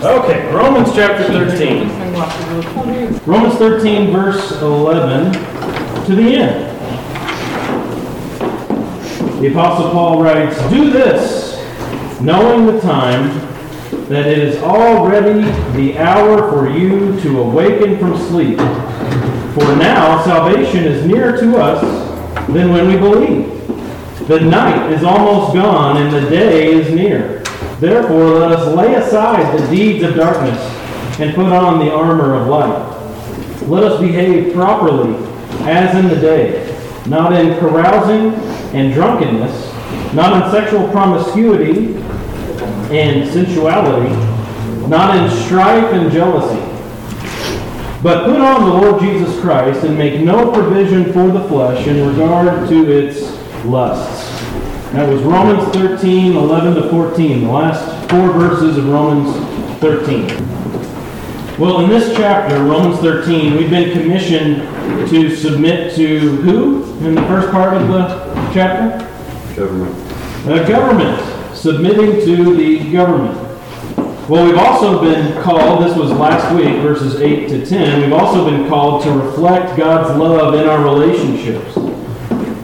Okay, Romans chapter 13. Romans 13, verse 11 to the end. The Apostle Paul writes, Do this, knowing the time, that it is already the hour for you to awaken from sleep. For now salvation is nearer to us than when we believed. The night is almost gone and the day is near. Therefore, let us lay aside the deeds of darkness and put on the armor of light. Let us behave properly as in the day, not in carousing and drunkenness, not in sexual promiscuity and sensuality, not in strife and jealousy. But put on the Lord Jesus Christ and make no provision for the flesh in regard to its lusts. That was Romans 13, 11 to 14, the last four verses of Romans 13. Well, in this chapter, Romans 13, we've been commissioned to submit to who in the first part of the chapter? Government. The government. Submitting to the government. Well, we've also been called, this was last week, verses 8 to 10, we've also been called to reflect God's love in our relationships.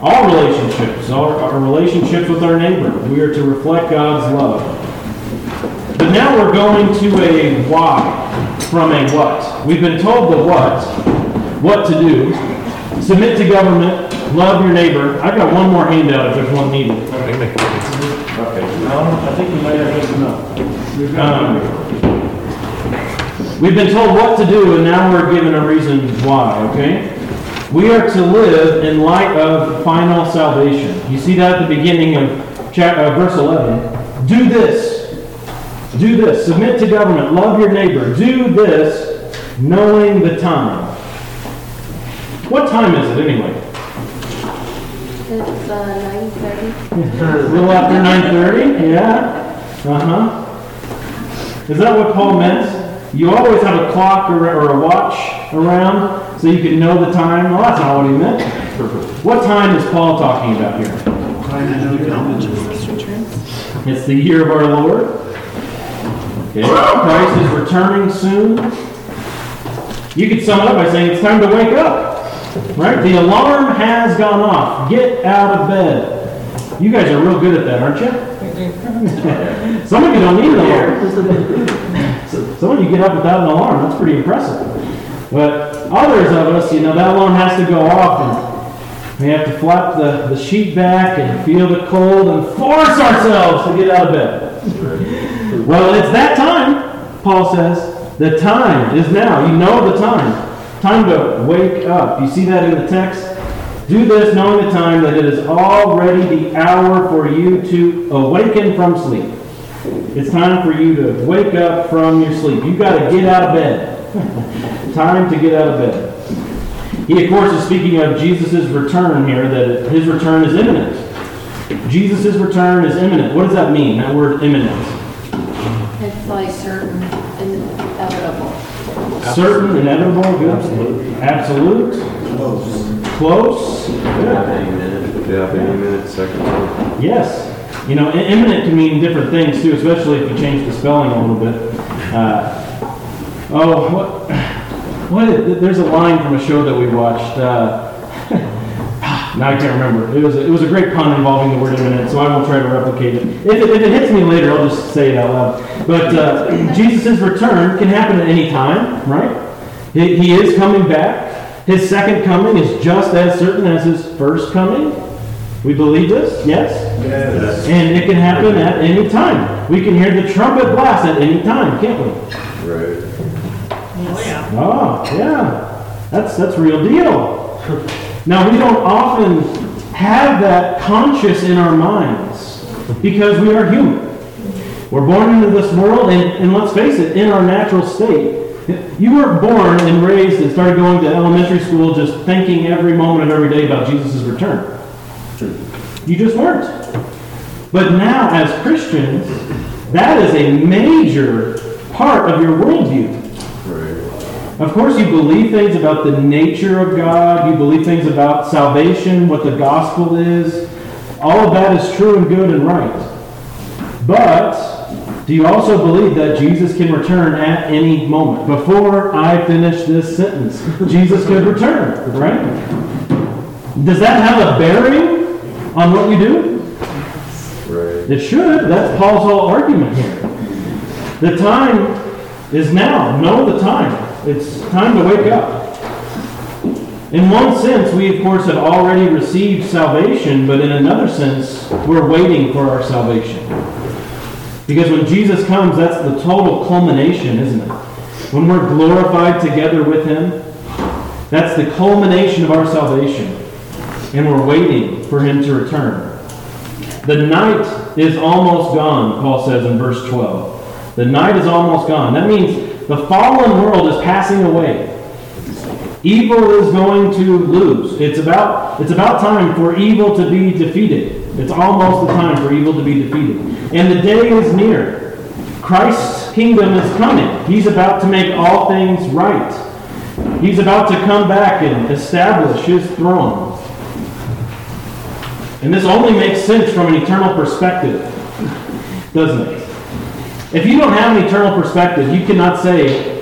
All relationships, our, our relationships with our neighbor. We are to reflect God's love. But now we're going to a why from a what. We've been told the what, what to do. Submit to government, love your neighbor. I've got one more handout if there's one needed. Okay, no, I think we might have just enough. Um, We've been told what to do, and now we're given a reason why, okay? We are to live in light of final salvation. You see that at the beginning of chapter, uh, verse 11. Do this. Do this. Submit to government. Love your neighbor. Do this, knowing the time. What time is it anyway? It's uh, nine thirty. A little after 9:30? Yeah. Uh-huh. Is that what Paul meant? You always have a clock or, or a watch around so you can know the time? Well, that's not what he meant. What time is Paul talking about here? It's the year of our Lord. Okay. Christ is returning soon. You could sum it up by saying it's time to wake up. Right? The alarm has gone off. Get out of bed. You guys are real good at that, aren't you? Some of you don't need an alarm. Some of you get up without an alarm. That's pretty impressive. But others of us, you know, that alarm has to go off and we have to flap the, the sheet back and feel the cold and force ourselves to get out of bed. Well, it's that time, Paul says. The time is now. You know the time. Time to wake up. You see that in the text? Do this knowing the time that it is already the hour for you to awaken from sleep. It's time for you to wake up from your sleep. You've got to get out of bed. time to get out of bed. He, of course, is speaking of Jesus' return here, that his return is imminent. Jesus' return is imminent. What does that mean, that word imminent? It's like certain, and inevitable. Certain, inevitable, good. Absolute. Close. Good. Yeah, any minute, second. Yes. You know, imminent can mean different things too, especially if you change the spelling a little bit. Uh, oh, what? What? There's a line from a show that we watched. Uh, now I can't remember. It was a, it was a great pun involving the word imminent, so I won't try to replicate it. If it, if it hits me later, I'll just say it out loud. But uh, Jesus' return can happen at any time, right? He, he is coming back. His second coming is just as certain as his first coming. We believe this? Yes? Yes. And it can happen at any time. We can hear the trumpet blast at any time, can't we? Right. Oh, oh, yeah. That's that's real deal. Now we don't often have that conscious in our minds because we are human. We're born into this world, and, and let's face it, in our natural state, you weren't born and raised and started going to elementary school just thinking every moment of every day about Jesus' return. You just weren't. But now, as Christians, that is a major part of your worldview. Of course, you believe things about the nature of God, you believe things about salvation, what the gospel is. All of that is true and good and right. But Do you also believe that Jesus can return at any moment? Before I finish this sentence, Jesus could return, right? Does that have a bearing on what you do? Right. It should. That's Paul's whole argument here. The time is now. Know the time. It's time to wake up. In one sense, we of course have already received salvation, but in another sense, we're waiting for our salvation. Because when Jesus comes, that's the total culmination, isn't it? When we're glorified together with Him, that's the culmination of our salvation. And we're waiting for Him to return. The night is almost gone, Paul says in verse 12. The night is almost gone. That means the fallen world is passing away. Evil is going to lose. It's about, it's about time for evil to be defeated. It's almost the time for evil to be defeated. And the day is near. Christ's kingdom is coming. He's about to make all things right. He's about to come back and establish his throne. And this only makes sense from an eternal perspective, doesn't it? If you don't have an eternal perspective, you cannot say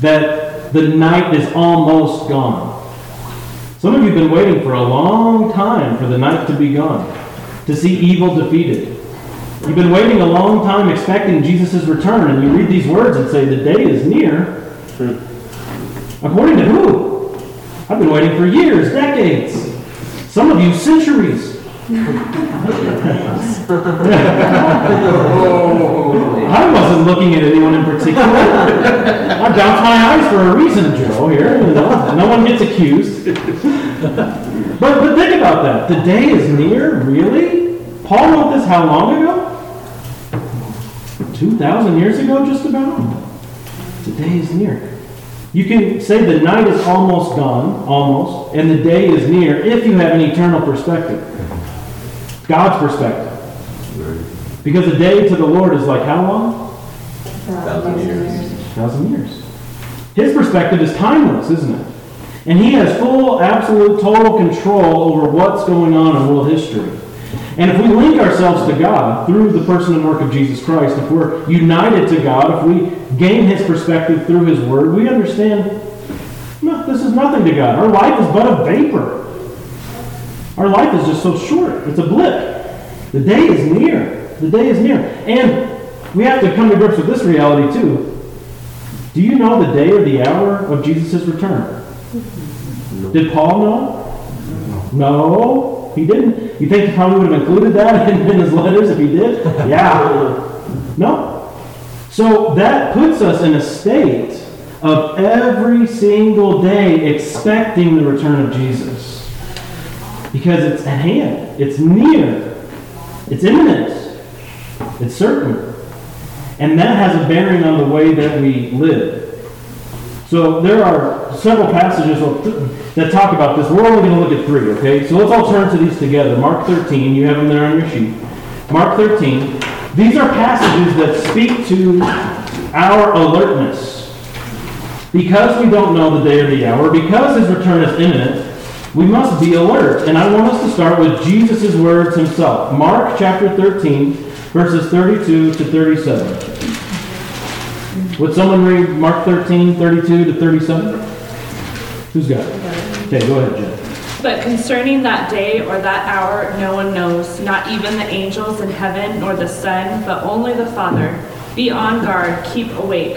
that the night is almost gone. Some of you have been waiting for a long time for the night to be gone, to see evil defeated. You've been waiting a long time expecting Jesus' return, and you read these words and say, The day is near. According to who? I've been waiting for years, decades. Some of you, centuries. I wasn't looking at anyone in particular. I bounced my eyes for a reason, Joe, here. You know, no one gets accused. But, but think about that. The day is near? Really? Paul wrote this how long ago? 2,000 years ago, just about? The day is near. You can say the night is almost gone, almost, and the day is near if you have an eternal perspective. God's perspective. Because a day to the Lord is like how long? Thousand years. thousand years. His perspective is timeless, isn't it? And he has full, absolute, total control over what's going on in world history. And if we link ourselves to God through the person and work of Jesus Christ, if we're united to God, if we gain his perspective through his word, we understand no, this is nothing to God. Our life is but a vapor. Our life is just so short. It's a blip. The day is near. The day is near. And we have to come to grips with this reality too. Do you know the day or the hour of Jesus' return? Did Paul know? No, he didn't. You think he probably would have included that in, in his letters if he did? Yeah. No. So that puts us in a state of every single day expecting the return of Jesus. Because it's at hand, it's near, it's imminent, it's certain. And that has a bearing on the way that we live. So there are several passages that talk about this. We're only going to look at three, okay? So let's all turn to these together. Mark 13, you have them there on your sheet. Mark 13. These are passages that speak to our alertness. Because we don't know the day or the hour, because his return is imminent, we must be alert. And I want us to start with Jesus' words himself. Mark chapter 13, verses 32 to 37. Would someone read Mark 13, 32 to 37? Who's got it? Okay, go ahead, Jen. But concerning that day or that hour, no one knows, not even the angels in heaven nor the Son, but only the Father. Be on guard, keep awake,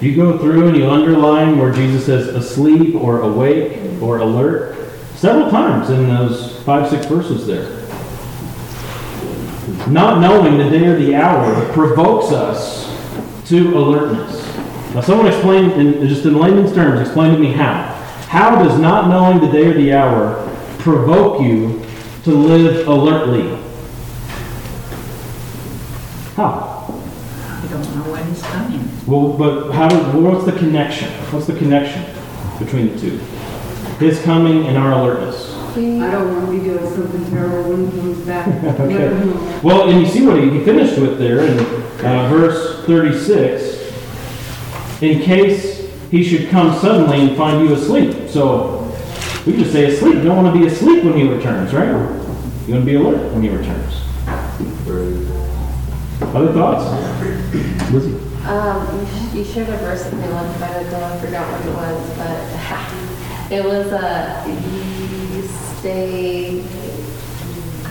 You go through and you underline where Jesus says asleep or awake or alert, several times in those five, six verses there. Not knowing the day or the hour provokes us to alertness. Now, someone explain, in, just in layman's terms, explain to me how. How does not knowing the day or the hour provoke you to live alertly? How? You don't know when he's coming. Well, but how, do- what's the connection? What's the connection between the two? His coming and our alertness. I don't want to be doing something terrible when he comes back. Okay. Well, and you see what he, he finished with there in uh, verse 36. In case he should come suddenly and find you asleep. So we just say asleep. You don't want to be asleep when he returns, right? You want to be alert when he returns. Other thoughts? Lizzie? Um, you sh- you shared a verse with me once, but I don't, I forgot what it was, but it was a, you stay,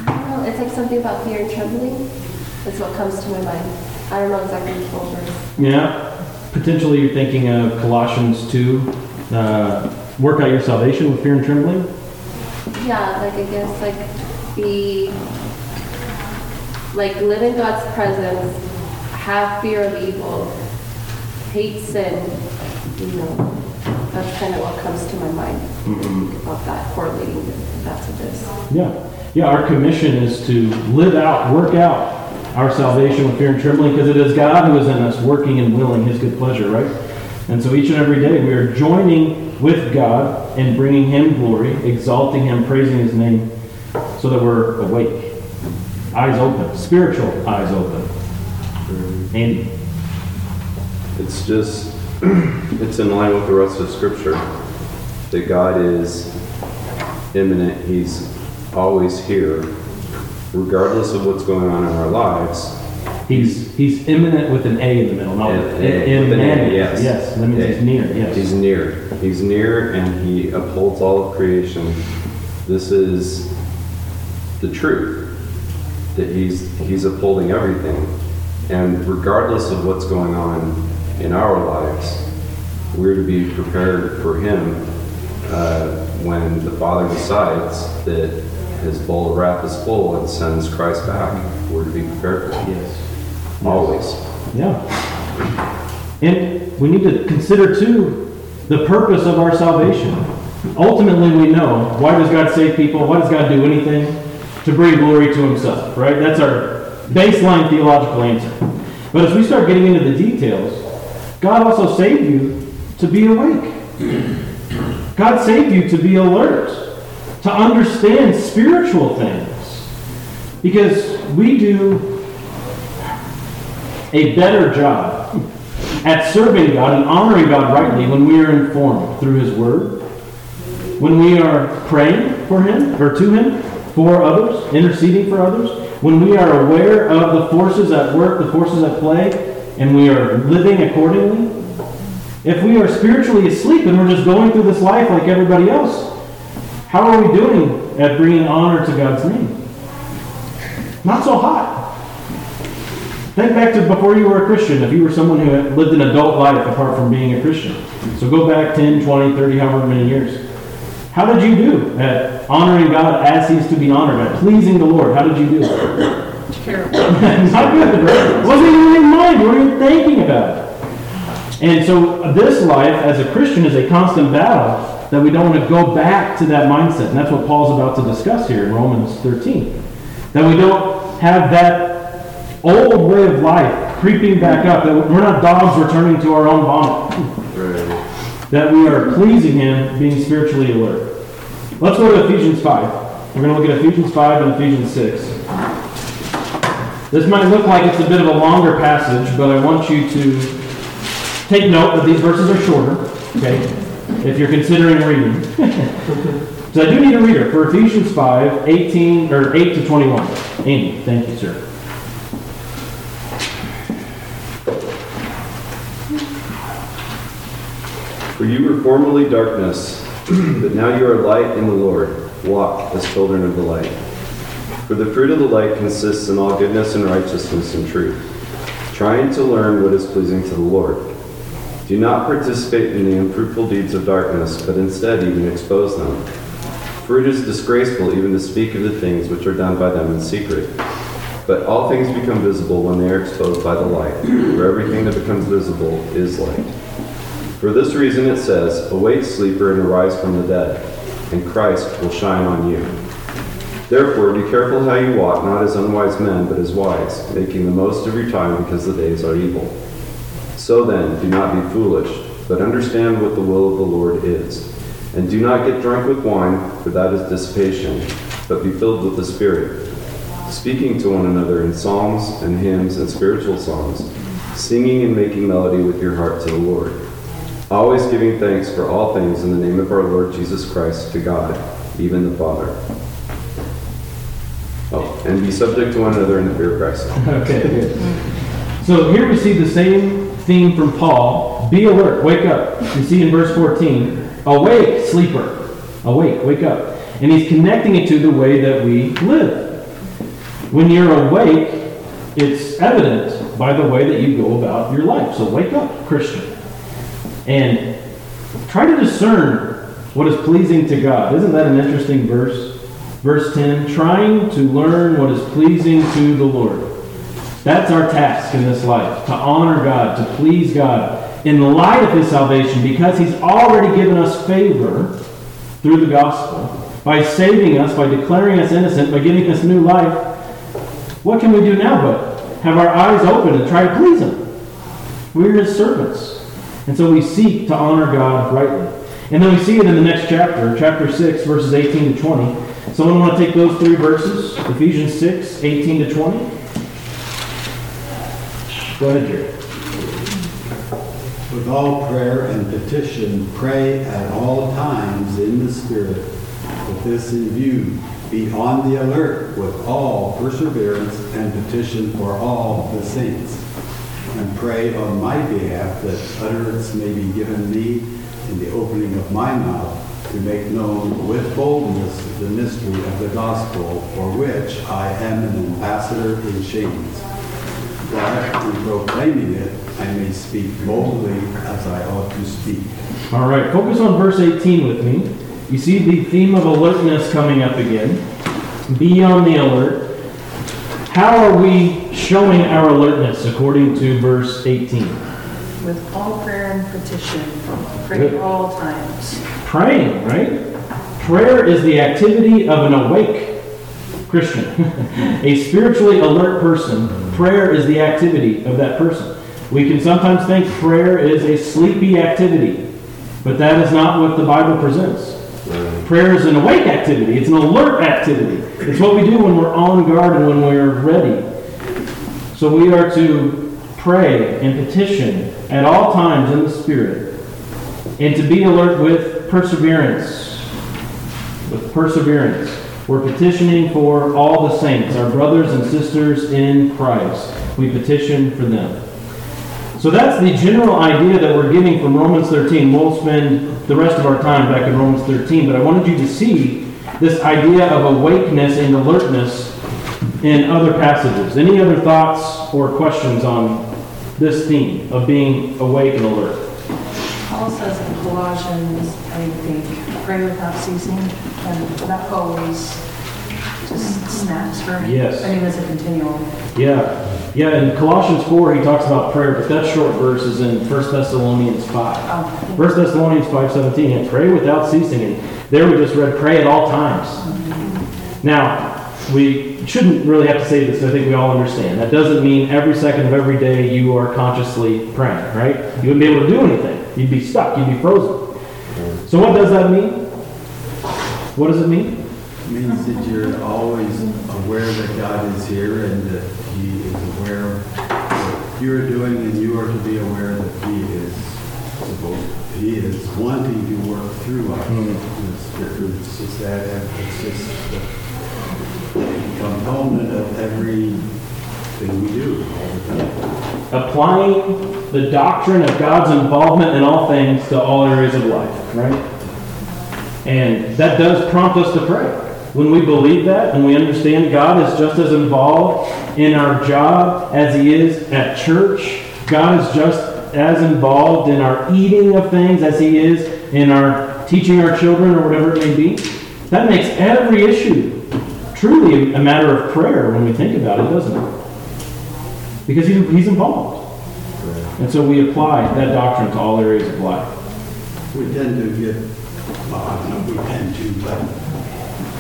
I don't know, it's like something about fear and trembling. That's what comes to my mind. I don't know exactly the one verse. Yeah. Potentially you're thinking of Colossians 2. Uh, work out your salvation with fear and trembling. Yeah, like I guess like be like live in God's presence, have fear of evil, hate sin. You know, that's kind of what comes to my mind mm-hmm. about that correlating that to this. Yeah. Yeah, our commission is to live out, work out our salvation with fear and trembling because it is God who is in us working and willing his good pleasure, right? And so each and every day we are joining with God and bringing him glory, exalting him, praising his name so that we're awake. Eyes open, spiritual eyes open. Andy. It's just, it's in line with the rest of Scripture that God is immanent. He's always here, regardless of what's going on in our lives. He's he's immanent with an A in the middle, not with And- and- with an A, yes. Yes, that means he's near, yes. He's near. He's near and he upholds all of creation. This is the truth that he's he's upholding everything. And regardless of what's going on in our lives, we're to be prepared for him uh, when the Father decides that his bowl of wrath is full and sends Christ back. We're to be prepared for him. Yes. Always. Yeah. And we need to consider too the purpose of our salvation. Ultimately, we know why does God save people? Why does God do anything? To bring glory to Himself, right? That's our baseline theological answer. But as we start getting into the details, God also saved you to be awake. God saved you to be alert, to understand spiritual things. Because we do a better job at serving God and honoring God rightly when we are informed through His Word, when we are praying for Him or to Him, for others, interceding for others, when we are aware of the forces at work, the forces at play, and we are living accordingly. If we are spiritually asleep and we're just going through this life like everybody else, how are we doing at bringing honor to God's name? Not so hot. Think back to before you were a Christian, if you were someone who lived an adult life apart from being a Christian. So go back 10, 20, 30, however many years. How did you do at honoring God as He's to be honored, at pleasing the Lord? How did you do? Terrible. Not good, right? Wasn't even in mind. You weren't even thinking about. And so this life as a Christian is a constant battle that we don't want to go back to that mindset. And that's what Paul's about to discuss here in Romans 13. That we don't have that old way of life creeping back up. That we're not dogs returning to our own vomit. That we are pleasing Him, being spiritually alert. Let's go to Ephesians 5. We're going to look at Ephesians 5 and Ephesians 6. This might look like it's a bit of a longer passage, but I want you to take note that these verses are shorter, okay? If you're considering reading. so I do need a reader for Ephesians 5, 18, or 8 to 21. Andy, thank you, sir. You were formerly darkness, but now you are light in the Lord. Walk as children of the light. For the fruit of the light consists in all goodness and righteousness and truth, trying to learn what is pleasing to the Lord. Do not participate in the unfruitful deeds of darkness, but instead even expose them. For it is disgraceful even to speak of the things which are done by them in secret. But all things become visible when they are exposed by the light, for everything that becomes visible is light. For this reason it says, Awake, sleeper, and arise from the dead, and Christ will shine on you. Therefore, be careful how you walk, not as unwise men, but as wise, making the most of your time because the days are evil. So then, do not be foolish, but understand what the will of the Lord is. And do not get drunk with wine, for that is dissipation, but be filled with the Spirit, speaking to one another in psalms and hymns and spiritual songs, singing and making melody with your heart to the Lord, always giving thanks for all things in the name of our Lord Jesus Christ to God, even the Father. Oh, and be subject to one another in the fear of Christ. Okay. So here we see the same theme from Paul. Be alert, wake up. You see in verse 14, awake, sleeper. Awake, wake up. And he's connecting it to the way that we live. When you're awake, it's evident by the way that you go about your life. So wake up, Christian. And try to discern what is pleasing to God. Isn't that an interesting verse? Verse 10 trying to learn what is pleasing to the Lord. That's our task in this life to honor God, to please God in the light of His salvation because He's already given us favor through the gospel by saving us, by declaring us innocent, by giving us new life. What can we do now but have our eyes open and try to please Him? We're His servants. And so we seek to honor God rightly. And then we see it in the next chapter, chapter 6, verses 18 to 20. Someone want to take those three verses? Ephesians 6, 18 to 20? Go ahead, Jerry. With all prayer and petition, pray at all times in the Spirit. With this in view, be on the alert with all perseverance and petition for all the saints. And pray on my behalf that utterance may be given me in the opening of my mouth to make known with boldness the mystery of the gospel for which I am an ambassador in chains that in proclaiming it, I may speak boldly as I ought to speak. All right, focus on verse 18 with me. You see the theme of alertness coming up again. Be on the alert. How are we showing our alertness according to verse 18? With all prayer and petition, pray at all times. Praying, right? Prayer is the activity of an awake Christian. a spiritually alert person, prayer is the activity of that person. We can sometimes think prayer is a sleepy activity, but that is not what the Bible presents. Prayer is an awake activity, it's an alert activity. It's what we do when we're on guard and when we're ready. So we are to pray and petition at all times in the Spirit and to be alert with perseverance. With perseverance. We're petitioning for all the saints, our brothers and sisters in Christ. We petition for them. So that's the general idea that we're getting from Romans 13. We'll spend the rest of our time back in Romans 13, but I wanted you to see this idea of awakeness and alertness in other passages. Any other thoughts or questions on this theme of being awake and alert? Paul says in Colossians, I think, pray without ceasing, and that always just snaps for me. Yes. I mean, it's a continual. Yeah. Yeah, in Colossians 4, he talks about prayer, but that short verse is in 1 Thessalonians 5. um, 1 Thessalonians 5.17, and pray without ceasing. And there we just read, pray at all times. Now, we shouldn't really have to say this, I think we all understand. That doesn't mean every second of every day you are consciously praying, right? You wouldn't be able to do anything. You'd be stuck, you'd be frozen. So what does that mean? What does it mean? It means that you're always aware that God is here and that He is aware of what you're doing and you are to be aware that He is He is wanting to work through us. Hmm. It's it's just that, it's just a component of everything we do all the time. applying the doctrine of God's involvement in all things to all areas of life, right? And that does prompt us to pray. When we believe that and we understand God is just as involved in our job as He is at church, God is just as involved in our eating of things as He is in our teaching our children or whatever it may be, that makes every issue truly a matter of prayer when we think about it, doesn't it? Because he's, he's involved. And so we apply that doctrine to all areas of life. We tend to get, well, I don't know we tend to, but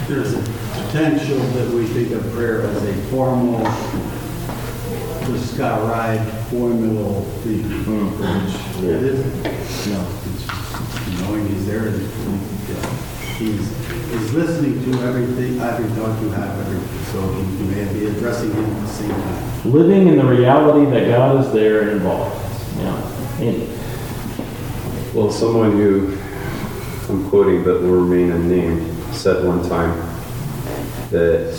there's a potential that we think of prayer as a formal the Scott Ride formula thing, mm-hmm. which it isn't. No. It's- Knowing he's there, he's, he's listening to everything, every thought you have, everything, so he may be addressing him at the same time. Living in the reality that God is there and involved. Yeah. And Well, someone who, I'm quoting but will remain unnamed, said one time that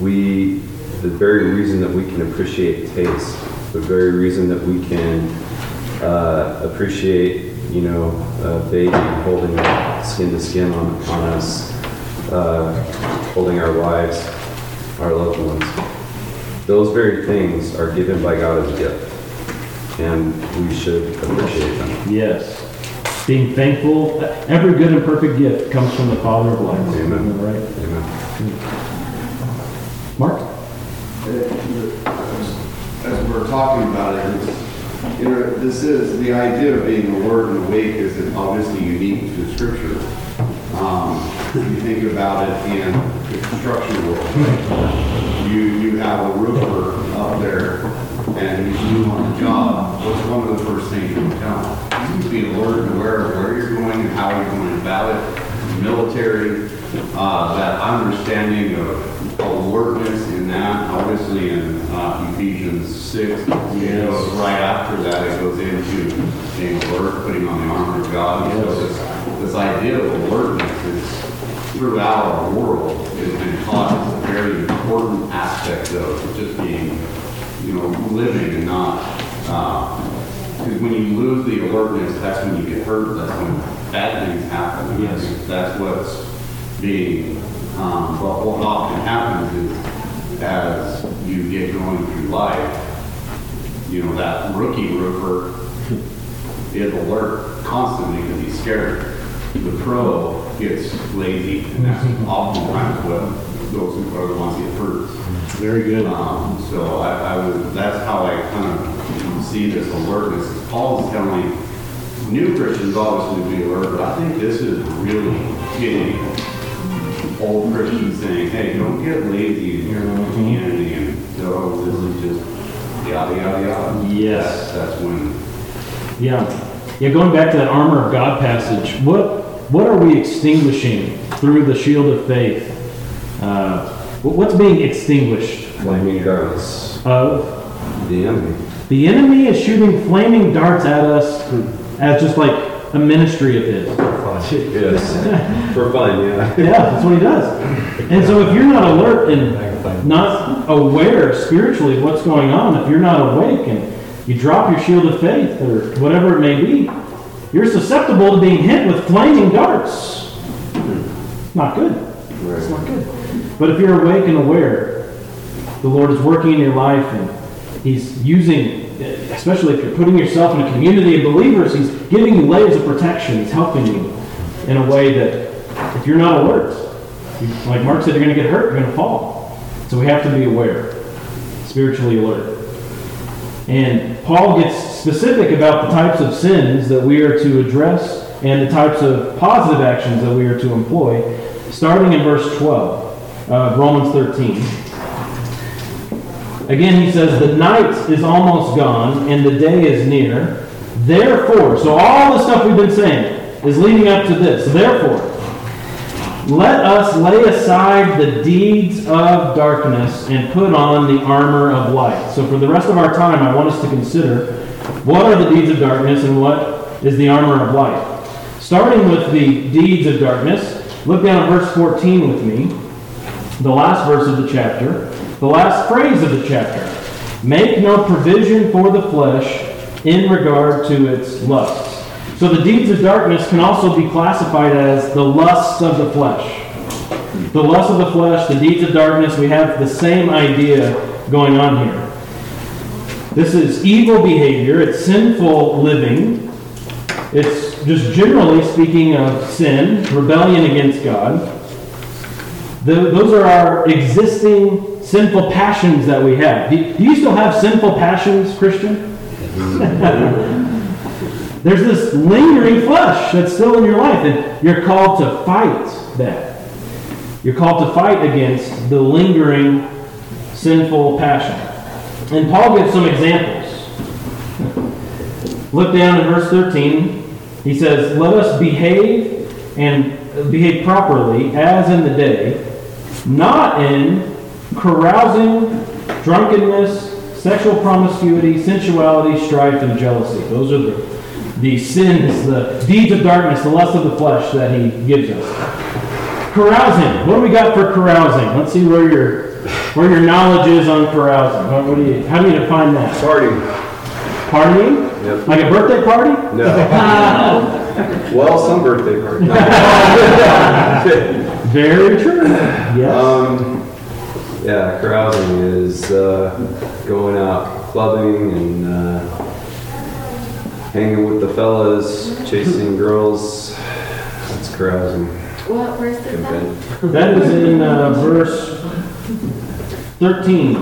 we, the very reason that we can appreciate taste, the very reason that we can uh, appreciate, you know, a baby holding skin to skin on, on us, uh, holding our wives, our loved ones, those very things are given by God as a gift, and we should appreciate them. yes, being thankful, every good and perfect gift comes from the Father of lights. Amen. Right? Amen. Mark? as we're talking about it, it's, you know, this is, the idea of being alert and awake is obviously unique to Scripture. Um, you think about it in the construction world, right? You, you have a roofer up there and he's new on the job, what's one of the first things you tell him? You be alert and aware of where you're going and how you're going about it. Military, uh, that understanding of alertness in that, obviously in uh, Ephesians 6, it goes right after that, it goes into being alert, putting on the armor of God. So this, this idea of alertness is throughout our world, it's been taught as a very important aspect of just being, you know, living and not, because when you lose the alertness, that's when you get hurt, that's when bad things happen. Yes. That's what's being, um, but what often happens is as you get going through life, you know, that rookie roofer is alert constantly because he's scared. The pro gets lazy, and that's oftentimes what those who are the ones get hurt. Very good. Um, so I, I would, that's how I kind of see this alertness. Paul's telling new Christians obviously to be alert, but I think this is really getting old Christians saying, hey, don't get lazy in your Christianity and, oh, this is just yada, yada, yada. Yes. That's that's when Yeah. Yeah, going back to that armor of God passage, what what are we extinguishing through the shield of faith? Uh, what's being extinguished? Flaming darts. Of The enemy. The enemy is shooting flaming darts at us as just like a ministry of his. Yes. For fun, yeah. Yeah, that's what he does. And so if you're not alert and not aware spiritually of what's going on, if you're not awake and you drop your shield of faith or whatever it may be, you're susceptible to being hit with flaming darts. Not good. It's not good. But if you're awake and aware, the Lord is working in your life and He's using, especially if you're putting yourself in a community of believers, He's giving you layers of protection. He's helping you in a way that if you're not alert, you, like Mark said, you're going to get hurt, you're going to fall. So we have to be aware, spiritually alert. And Paul gets specific about the types of sins that we are to address and the types of positive actions that we are to employ, starting in verse 12 of Romans 13. Again, he says, The night is almost gone and the day is near. Therefore, so all the stuff we've been saying is leading up to this. Therefore, let us lay aside the deeds of darkness and put on the armor of light. So, for the rest of our time, I want us to consider what are the deeds of darkness and what is the armor of light. Starting with the deeds of darkness, look down at verse 14 with me, the last verse of the chapter, the last phrase of the chapter. Make no provision for the flesh in regard to its lusts. So the deeds of darkness can also be classified as the lusts of the flesh. The lusts of the flesh, the deeds of darkness, we have the same idea going on here. This is evil behavior, it's sinful living. It's just generally speaking of sin, rebellion against God. The- those are our existing sinful passions that we have. Do you still have sinful passions, Christian? There's this lingering flesh that's still in your life, and you're called to fight that. You're called to fight against the lingering sinful passion. And Paul gives some examples. Look down in verse 13. He says, Let us behave and uh, behave properly as in the day, not in carousing, drunkenness, sexual promiscuity, sensuality, strife, and jealousy. Those are the, the sins, the deeds of darkness, the lust of the flesh that he gives us. Carousing. What do we got for carousing? Let's see where your where your knowledge is on carousing. What, what do you, how do you define that? Party. Partying? Yep. Like a birthday party? No. Well, some birthday party. Very true. Yes. Um, yeah, carousing is uh, going out clubbing and uh, hanging with the fellas, chasing girls. That's carousing. What verse is that? That is in uh, verse 13.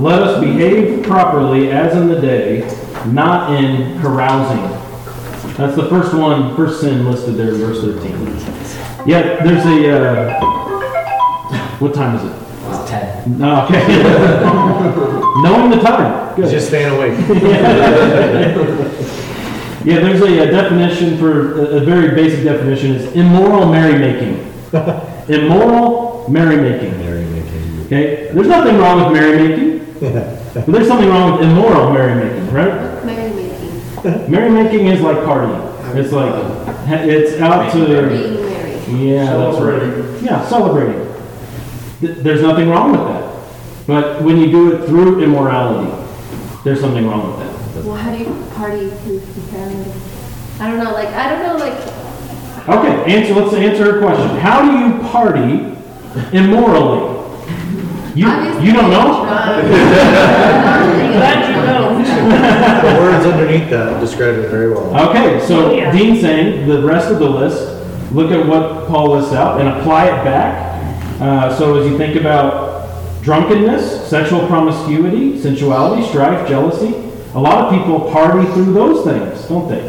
Let us behave properly as in the day, not in carousing. That's the first one, first sin listed there in verse 13. Yeah, there's a, uh, what time is it? It's 10. No, okay. Knowing the time. Good. Just staying awake. Yeah, there's a, a definition for, a, a very basic definition is immoral merrymaking. immoral merrymaking. Merrymaking. Okay? There's nothing wrong with merrymaking. but there's something wrong with immoral merrymaking, right? Mary making, Merrymaking is like partying. It's like, it's out to, being married. yeah, that's right. Yeah, celebrating. Th- There's nothing wrong with that. But when you do it through immorality, there's something wrong with that. Well, how do you party with the family? I don't know, like, I don't know, like, Okay, answer, let's answer her question. How do you party immorally? You, you don't know? Glad you know. The words underneath that describe it very well. Okay, so Yeah. Dean's saying the rest of the list, look at what Paul lists out and apply it back. Uh, so as you think about drunkenness, sexual promiscuity, sensuality, strife, jealousy, a lot of people party through those things, don't they?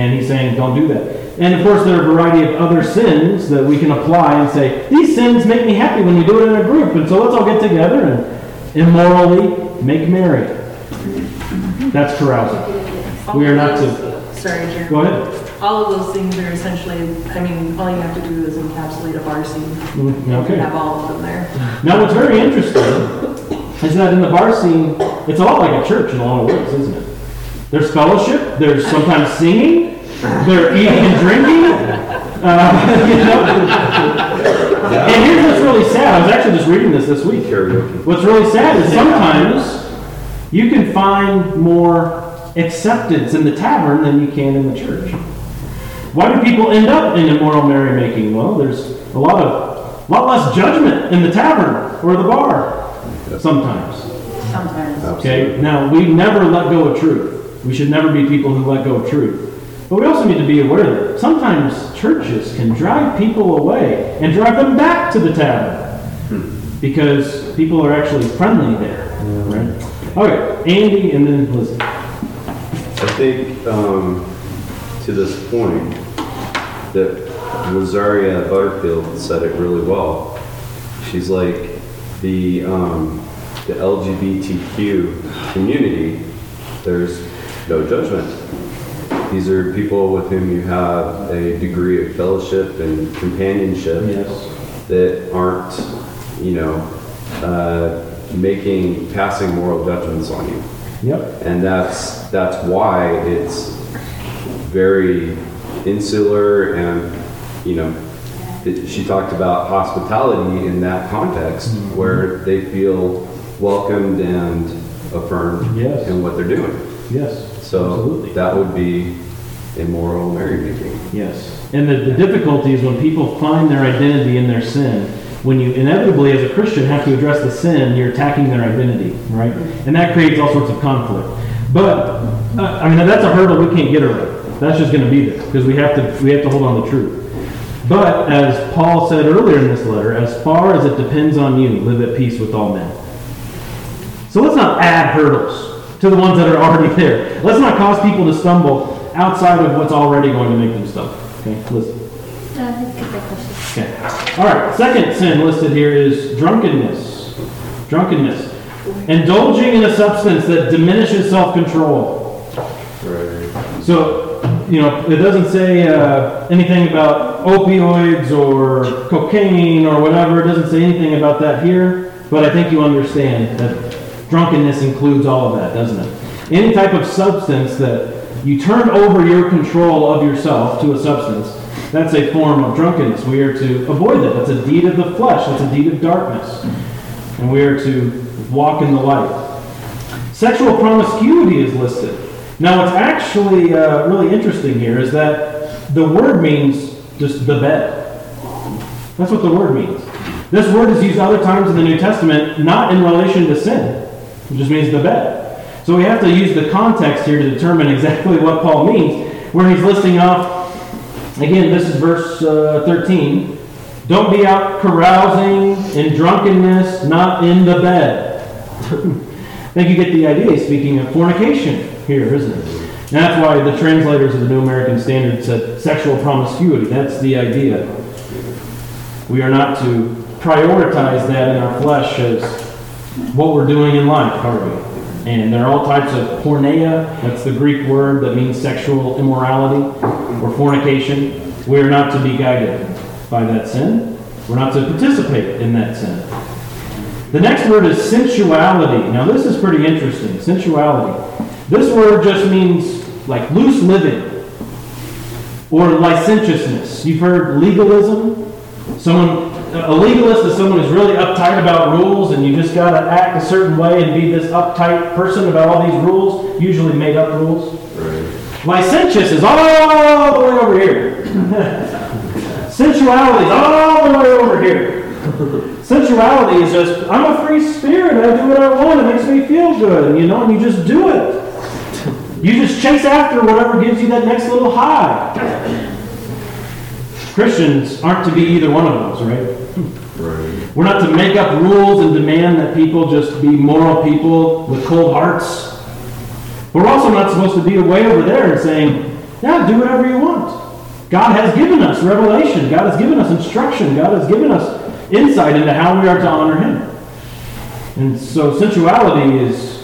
And he's saying, don't do that. And of course, there are a variety of other sins that we can apply and say, these sins make me happy when you do it in a group, and so let's all get together and immorally make merry. That's carousing. We are not to, Sorry, Jeremy. go ahead. All of those things are essentially, I mean, all you have to do is encapsulate a bar scene. Mm, You Okay. have all of them there. Now, what's very interesting is that in the bar scene, it's a lot like a church in a lot of ways, isn't it? There's fellowship, there's sometimes singing, they're eating and drinking. Uh, you know? And here's what's really sad. I was actually just reading this this week. Karaoke. What's really sad is sometimes you can find more acceptance in the tavern than you can in the church. Why do people end up in immoral merrymaking? Well, there's a lot of, lot less judgment in the tavern or the bar sometimes. Sometimes. Okay, now we never let go of truth. We should never be people who let go of truth. But we also need to be aware that sometimes churches can drive people away and drive them back to the tavern because people are actually friendly there, right? Okay, Andy and then Liz. I think um, to this point that Rosaria Butterfield said it really well. She's like the um, the LGBTQ community. There's no judgment. These are people with whom you have a degree of fellowship and companionship Yes. that aren't, you know, uh, making passing moral judgments on you Yep. and that's that's why it's very insular and you know it, she talked about hospitality in that context Mm-hmm. where they feel welcomed and affirmed Yes. in what they're doing Yes. so Absolutely. that would be immoral merrymaking Yes. And the, the difficulty is when people find their identity in their sin, when you inevitably, as a Christian, have to address the sin, you're attacking their identity, right? And that creates all sorts of conflict. But, uh, I mean, that's a hurdle we can't get around. That's just going to be there because we have to, we have to hold on to truth. But as Paul said earlier in this letter, as far as it depends on you, live at peace with all men. So let's not add hurdles to the ones that are already there. Let's not cause people to stumble outside of what's already going to make them stumble. Okay, listen. uh, let's get that question. Okay. All right. Second sin listed here is drunkenness. Drunkenness. Indulging in a substance that diminishes self-control. Right. So, you know, it doesn't say uh, anything about opioids or cocaine or whatever. It doesn't say anything about that here. But I think you understand that drunkenness includes all of that, doesn't it? Any type of substance that you turn over your control of yourself to a substance, that's a form of drunkenness. We are to avoid that. That's a deed of the flesh. That's a deed of darkness. And we are to walk in the light. Sexual promiscuity is listed. Now, what's actually uh, really interesting here is that the word means just the bed. That's what the word means. This word is used other times in the New Testament, not in relation to sin. It just means the bed. So we have to use the context here to determine exactly what Paul means, where he's listing off, again, this is verse uh, 13. Don't be out carousing in drunkenness, not in the bed. I think you get the idea. Speaking of fornication here, isn't it? And that's why the translators of the New American Standard said sexual promiscuity. That's the idea. We are not to prioritize that in our flesh as what we're doing in life, are we? And there are all types of porneia, that's the Greek word that means sexual immorality or fornication. We are not to be guided by that sin. We're not to participate in that sin. The next word is sensuality. Now, this is pretty interesting. Sensuality. This word just means like loose living or licentiousness. You've heard legalism. Someone, a legalist is someone who's really uptight about rules, and you just got to act a certain way and be this uptight person about all these rules, usually made up rules. Right. Licentious is all the way over here. Sensuality is all the way over here. Sensuality is just, I'm a free spirit. I do what I want. It makes me feel good, you know, and you just do it. You just chase after whatever gives you that next little high. Christians aren't to be either one of those, right? Right. We're not to make up rules and demand that people just be moral people with cold hearts. But we're also not supposed to be way over there and saying, yeah, do whatever you want. God has given us revelation. God has given us instruction. God has given us insight into how we are to honor Him. And so sensuality is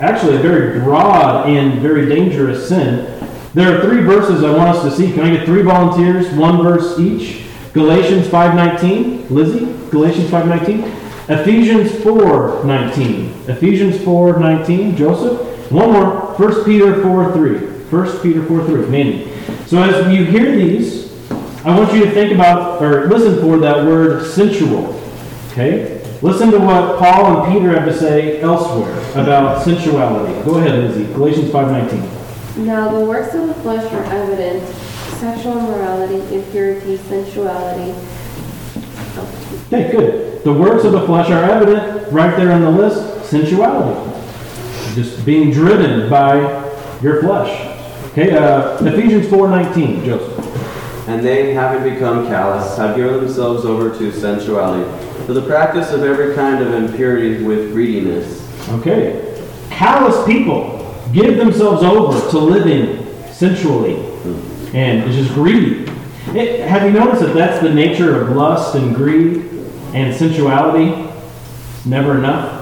actually a very broad and very dangerous sin. There are three verses I want us to see. Can I get three volunteers, one verse each? Galatians 5.19. Lizzie, Galatians 5.19. Ephesians 4.19. Ephesians 4.19. Joseph. One more. 1 Peter 4.3. 1 Peter 4.3. Mandy. So as you hear these, I want you to think about, or listen for that word sensual. Okay? Listen to what Paul and Peter have to say elsewhere about sensuality. Go ahead, Lizzie. Galatians 5.19. Now the works of the flesh are evident sexual immorality, impurity, sensuality. Okay, good. The works of the flesh are evident right there on the list. Sensuality. Just being driven by your flesh. Okay, uh, Ephesians 4.19, Joseph. And they, having become callous, have given themselves over to sensuality, to the practice of every kind of impurity with greediness. Okay. Callous people give themselves over to living sensually and it's just greedy. It, have you noticed that that's the nature of lust and greed and sensuality? Never enough.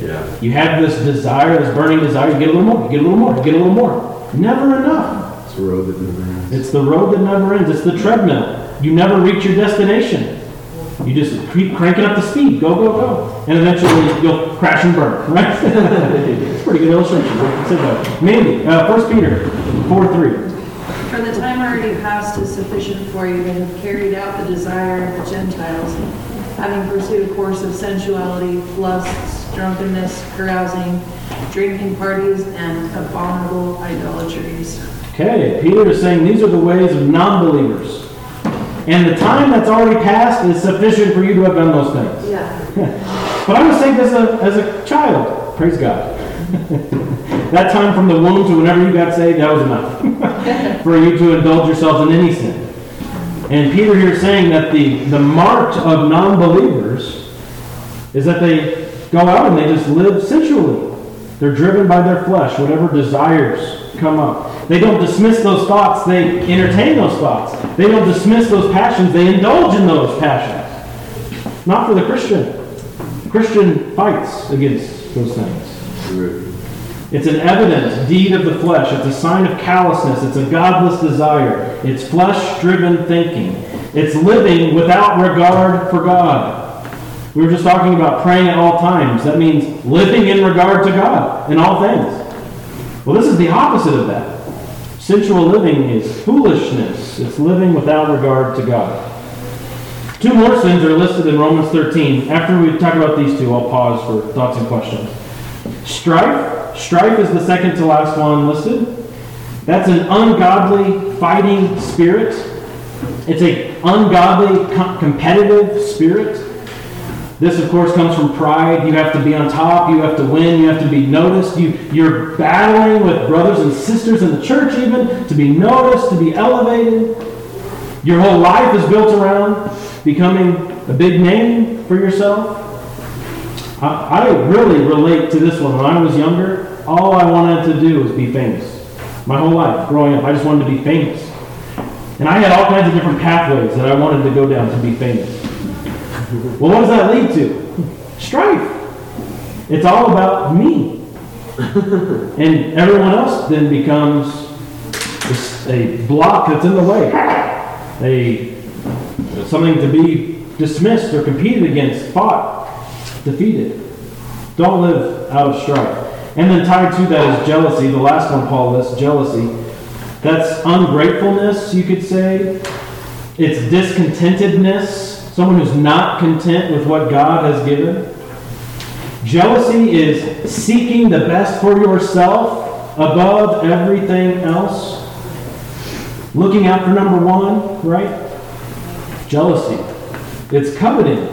Yeah. You have this desire, this burning desire, you get a little more, you get a little more, you get a little more. Never enough. It's road that never ends. It's the road that never ends. It's the treadmill. You never reach your destination. You just keep cranking up the speed. Go, go, go. And eventually you'll crash and burn, right? it's a pretty good illustration. Say that. Mandy, uh, 1 Peter 4 3. For the time already past is sufficient for you to have carried out the desire of the Gentiles, having pursued a course of sensuality, lusts, drunkenness, carousing, drinking parties, and abominable idolatries. Okay, Peter is saying these are the ways of non believers. And the time that's already passed is sufficient for you to have done those things. Yeah. But I was saved as a, as a child. Praise God. that time from the womb to whenever you got saved, that was enough for you to indulge yourselves in any sin. And Peter here is saying that the, the mark of non believers is that they go out and they just live sensually. They're driven by their flesh, whatever desires come up. They don't dismiss those thoughts, they entertain those thoughts. They don't dismiss those passions, they indulge in those passions. Not for the Christian. The Christian fights against those things. It's an evident deed of the flesh. It's a sign of callousness. It's a godless desire. It's flesh driven thinking. It's living without regard for God. We were just talking about praying at all times. That means living in regard to God in all things. Well, this is the opposite of that. Sensual living is foolishness. It's living without regard to God. Two more sins are listed in Romans 13. After we talk about these two, I'll pause for thoughts and questions. Strife. Strife is the second to last one listed. That's an ungodly fighting spirit. It's an ungodly com- competitive spirit. This, of course, comes from pride. You have to be on top. You have to win. You have to be noticed. You, you're battling with brothers and sisters in the church, even to be noticed, to be elevated. Your whole life is built around becoming a big name for yourself. I, I really relate to this one. When I was younger, all I wanted to do was be famous. My whole life, growing up, I just wanted to be famous. And I had all kinds of different pathways that I wanted to go down to be famous. Well, what does that lead to? Strife. It's all about me. and everyone else then becomes a block that's in the way, a something to be dismissed or competed against, fought, defeated. Don't live out of strife. And then tied to that is jealousy. The last one Paul lists, jealousy. That's ungratefulness, you could say. It's discontentedness, someone who's not content with what God has given. Jealousy is seeking the best for yourself above everything else. Looking out for number one, right? Jealousy. It's coveting.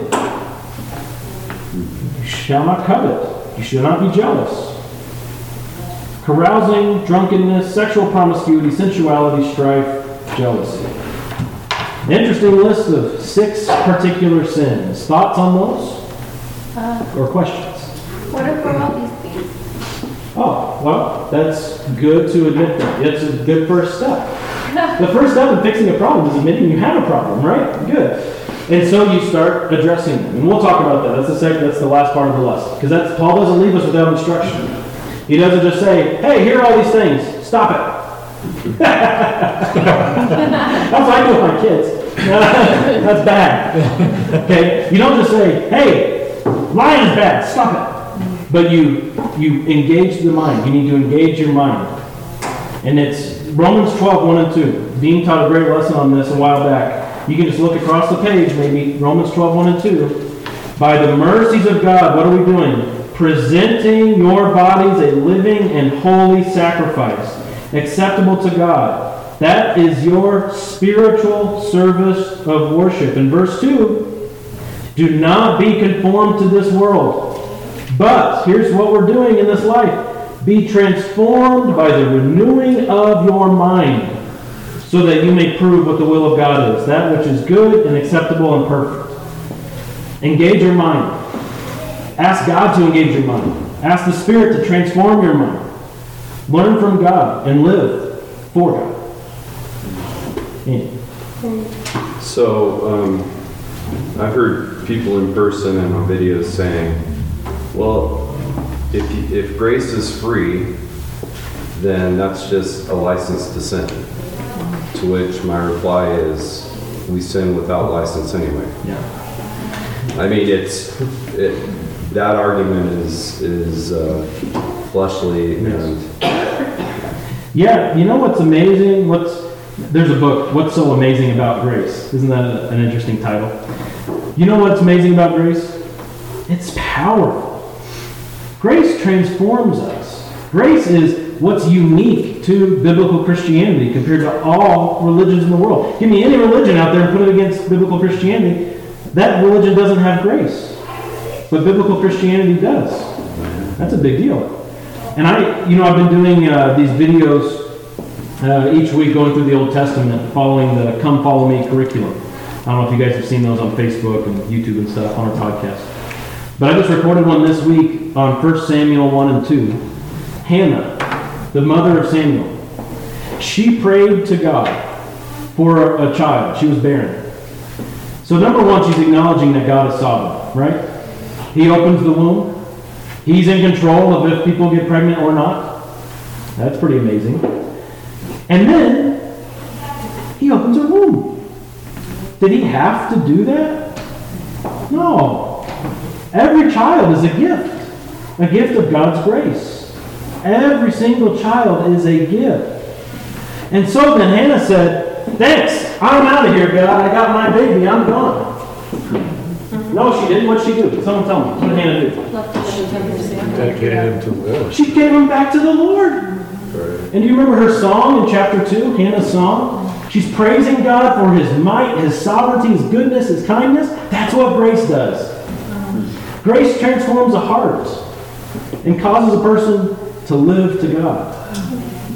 You shall not covet. You should not be jealous. Carousing, drunkenness, sexual promiscuity, sensuality, strife, jealousy. Interesting list of six particular sins. Thoughts on those? Uh, Or questions? what we're all these things? Oh, well, that's good to admit that. It's a good first step. The first step in fixing a problem is admitting you have a problem, right? Good. And so you start addressing them. And we'll talk about that. That's the second, that's the last part of the lesson. Because that's Paul doesn't leave us without instruction. He doesn't just say, hey, here are all these things. Stop it. That's what I do with my kids. That's bad. Okay? You don't just say, hey, lying is bad. Stop it. But you you engage the mind. You need to engage your mind. And it's Romans 12, 1 and 2. Dean taught a great lesson on this a while back. You can just look across the page, maybe Romans 12, 1 and 2. By the mercies of God, what are we doing? Presenting your bodies a living and holy sacrifice, acceptable to God. That is your spiritual service of worship. In verse 2, do not be conformed to this world. But here's what we're doing in this life be transformed by the renewing of your mind, so that you may prove what the will of God is, that which is good and acceptable and perfect. Engage your mind. Ask God to engage your mind. Ask the Spirit to transform your mind. Learn from God and live for God. Yeah. So, um, I've heard people in person and on videos saying, well, if, you- if grace is free, then that's just a license to sin. To which my reply is, we sin without license anyway. Yeah. I mean, it's, it, that argument is, is uh, fleshly and, Yeah, you know what's amazing? What's there's a book, What's So Amazing About Grace? Isn't that a- an interesting title? You know what's amazing about grace? It's powerful. Grace transforms us. Grace is what's unique to biblical Christianity compared to all religions in the world. Give me any religion out there and put it against biblical Christianity. That religion doesn't have grace. But biblical Christianity does. That's a big deal. And I, you know, I've been doing uh, these videos uh, each week going through the Old Testament, following the Come Follow Me curriculum. I don't know if you guys have seen those on Facebook and YouTube and stuff on our podcast. But I just recorded one this week on 1 Samuel 1 and 2. Hannah, the mother of Samuel, she prayed to God for a child. She was barren. So, number one, she's acknowledging that God is sovereign, right? He opens the womb, He's in control of if people get pregnant or not. That's pretty amazing. And then he opens a womb. Did he have to do that? No. Every child is a gift, a gift of God's grace. Every single child is a gift. And so then Hannah said, Thanks, I'm out of here, God. I got my baby, I'm gone. No, she didn't. What'd she do? Someone tell me. What did Hannah do? Left it in the temple stand. Dedicated him to the Lord. She gave him back to the Lord. And do you remember her song in chapter 2, Hannah's song? She's praising God for his might, his sovereignty, his goodness, his kindness. That's what grace does. Grace transforms a heart and causes a person to live to God.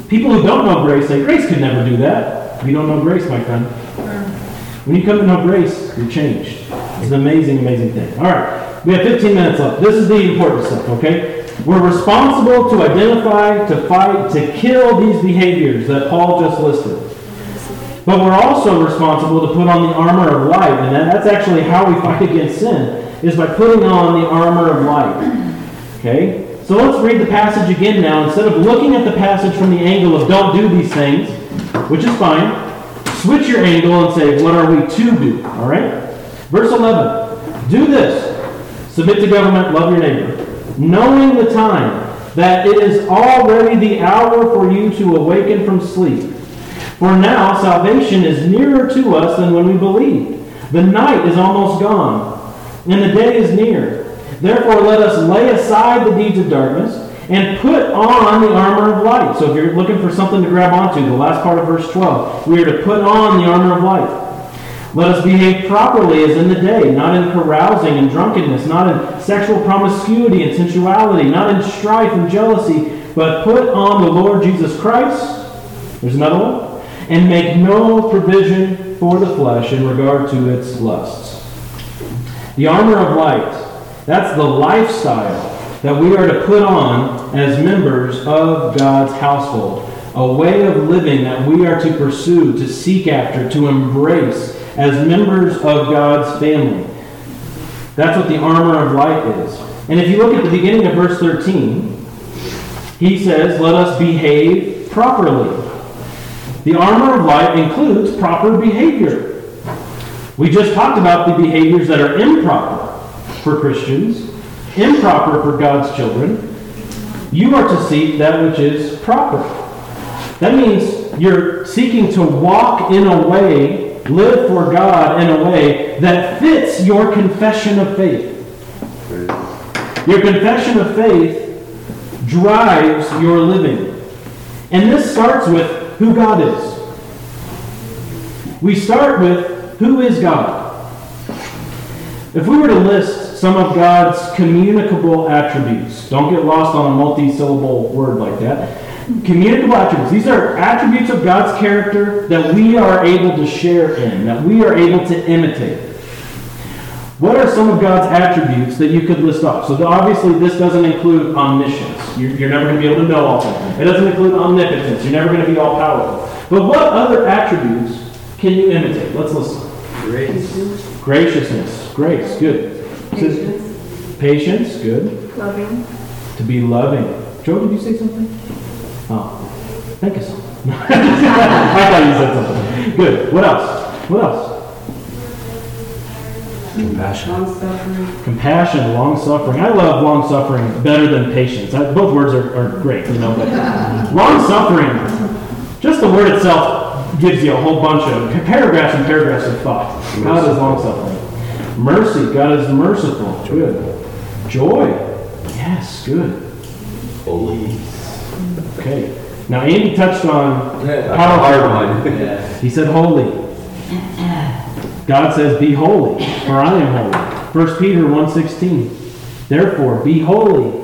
People who don't know grace say, Grace could never do that. You don't know grace, my friend. When you come to know grace, you're changed. It's an amazing, amazing thing. All right, we have 15 minutes left. This is the important stuff, okay? We're responsible to identify, to fight, to kill these behaviors that Paul just listed. But we're also responsible to put on the armor of light, and that's actually how we fight against sin, is by putting on the armor of light. Okay? So let's read the passage again now. Instead of looking at the passage from the angle of don't do these things, which is fine, switch your angle and say, what are we to do? All right? Verse 11 Do this submit to government, love your neighbor, knowing the time, that it is already the hour for you to awaken from sleep. For now salvation is nearer to us than when we believed. The night is almost gone, and the day is near. Therefore, let us lay aside the deeds of darkness and put on the armor of light. So, if you're looking for something to grab onto, the last part of verse 12, we are to put on the armor of light. Let us behave properly as in the day, not in carousing and drunkenness, not in sexual promiscuity and sensuality, not in strife and jealousy, but put on the Lord Jesus Christ. There's another one. And make no provision for the flesh in regard to its lusts. The armor of light, that's the lifestyle that we are to put on as members of God's household. A way of living that we are to pursue, to seek after, to embrace as members of God's family. That's what the armor of light is. And if you look at the beginning of verse 13, he says, Let us behave properly. The armor of light includes proper behavior. We just talked about the behaviors that are improper for Christians, improper for God's children. You are to seek that which is proper. That means you're seeking to walk in a way, live for God in a way that fits your confession of faith. Your confession of faith drives your living. And this starts with who God is. We start with who is God. If we were to list some of God's communicable attributes, don't get lost on a multi syllable word like that. Communicable attributes. These are attributes of God's character that we are able to share in, that we are able to imitate. What are some of God's attributes that you could list off? So obviously, this doesn't include omniscience. You're, you're never going to be able to know all things. It doesn't include omnipotence. You're never going to be all powerful. But what other attributes can you imitate? Let's listen. Grace. Graciousness, grace, good. Patience, Patience, good. loving, To be loving. Joe, did you say something? Oh, thank you so. I thought you said something. Good. What else? What else? Compassion. long suffering. Compassion, long suffering. I love long suffering better than patience. I, both words are, are great, you know, but long suffering, just the word itself gives you a whole bunch of paragraphs and paragraphs of thought. God is long suffering. Mercy, God is merciful. Good. Joy. Yes, good. Holy. Okay. Now Andy touched on a hard one. He said holy. God says, Be holy, for I am holy. 1 Peter 1.16 Therefore, be holy,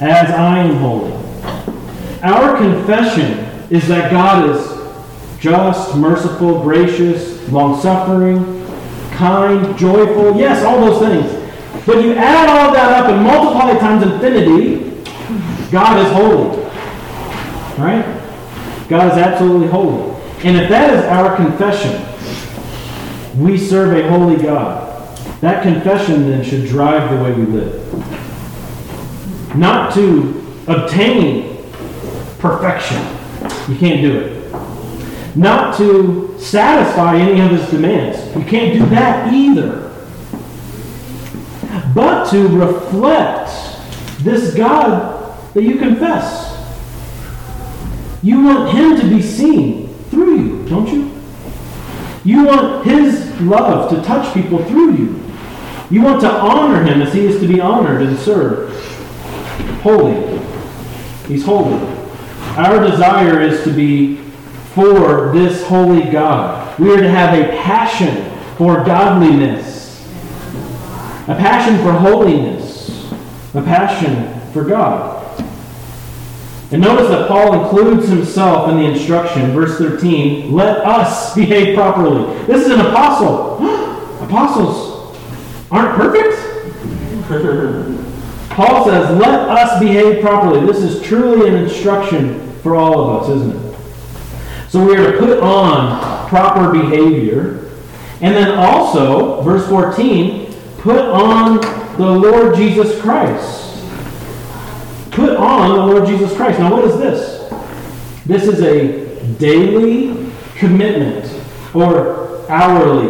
as I am holy. Our confession is that God is just, merciful, gracious, long-suffering, kind, joyful. Yes, all those things. But you add all that up and multiply it times infinity, God is holy. Right? God is absolutely holy. And if that is our confession, we serve a holy God. That confession then should drive the way we live. not to obtain perfection. You can't do it. Not to satisfy any of his demands. You can't do that either. But to reflect this God that you confess. You want him to be seen through you, don't you? You want his love to touch people through you. You want to honor him as he is to be honored and served. Holy. He's holy. Our desire is to be for this holy God. We are to have a passion for godliness, a passion for holiness, a passion for God. And notice that Paul includes himself in the instruction, verse 13, let us behave properly. This is an apostle. Apostles aren't perfect? Paul says, let us behave properly. This is truly an instruction for all of us, isn't it? So we are to put on proper behavior. And then also, verse 14, put on the Lord Jesus Christ. Put on the Lord Jesus Christ. Now, what is this? This is a daily commitment, or hourly,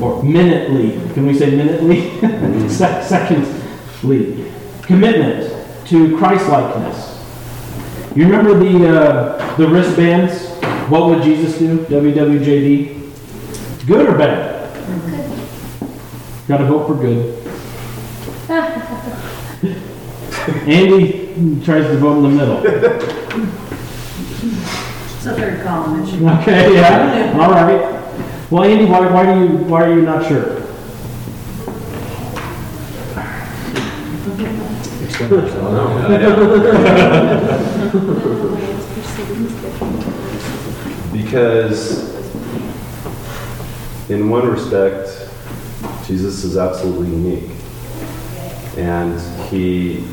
or minutely. Can we say minutely? Se- Secondly. Commitment to Christ-likeness. You remember the, uh, the wristbands? What would Jesus do? WWJD? Good or bad? Good. Got to vote for good. Andy tries to vote in the middle. It's a third column issue. Okay, yeah, all right. Well, Andy, why, why do you why are you not sure? Because, in one respect, Jesus is absolutely unique. And he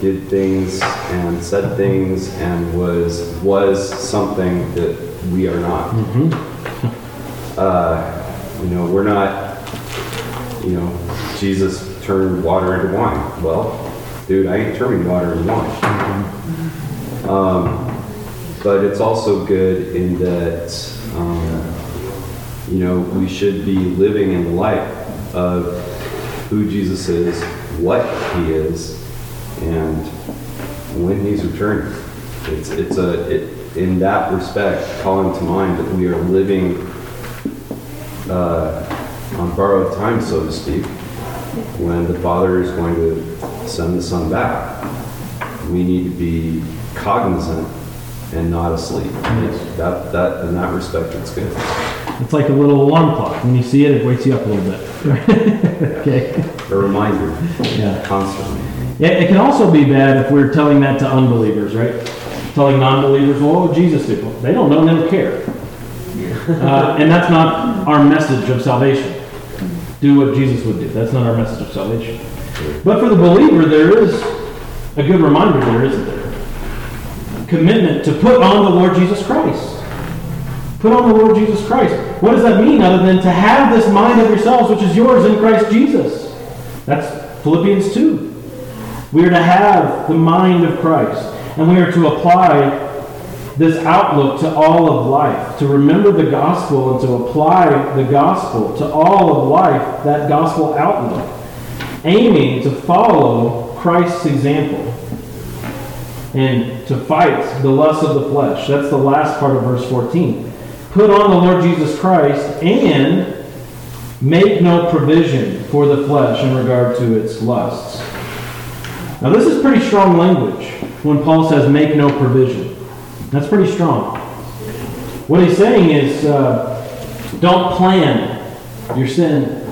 did things and said things and was was something that we are not. Uh, you know, we're not. You know, Jesus turned water into wine. Well, dude, I ain't turning water into wine. Um, but it's also good in that, um, you know, we should be living in the light of who Jesus is, what he is, and when he's returning. It's, it's a, it, in that respect, calling to mind that we are living uh, on borrowed time, so to speak, when the Father is going to send the Son back. We need to be cognizant and not asleep. That, that, in that respect, it's good. It's like a little alarm clock. When you see it, it wakes you up a little bit. okay. A reminder, Yeah. constantly. Yeah, it can also be bad if we're telling that to unbelievers, right? Telling non-believers, well, what would Jesus do? Well, They don't know, and they don't care. Uh, and that's not our message of salvation. Do what Jesus would do. That's not our message of salvation. But for the believer, there is a good reminder there, isn't there? Commitment to put on the Lord Jesus Christ. Put on the Lord Jesus Christ. What does that mean other than to have this mind of yourselves, which is yours in Christ Jesus? That's Philippians 2. We are to have the mind of Christ, and we are to apply this outlook to all of life, to remember the gospel and to apply the gospel to all of life, that gospel outlook, aiming to follow Christ's example and to fight the lust of the flesh. That's the last part of verse 14. Put on the Lord Jesus Christ and make no provision for the flesh in regard to its lusts. Now, this is pretty strong language when Paul says make no provision. That's pretty strong. What he's saying is uh, don't plan your sin,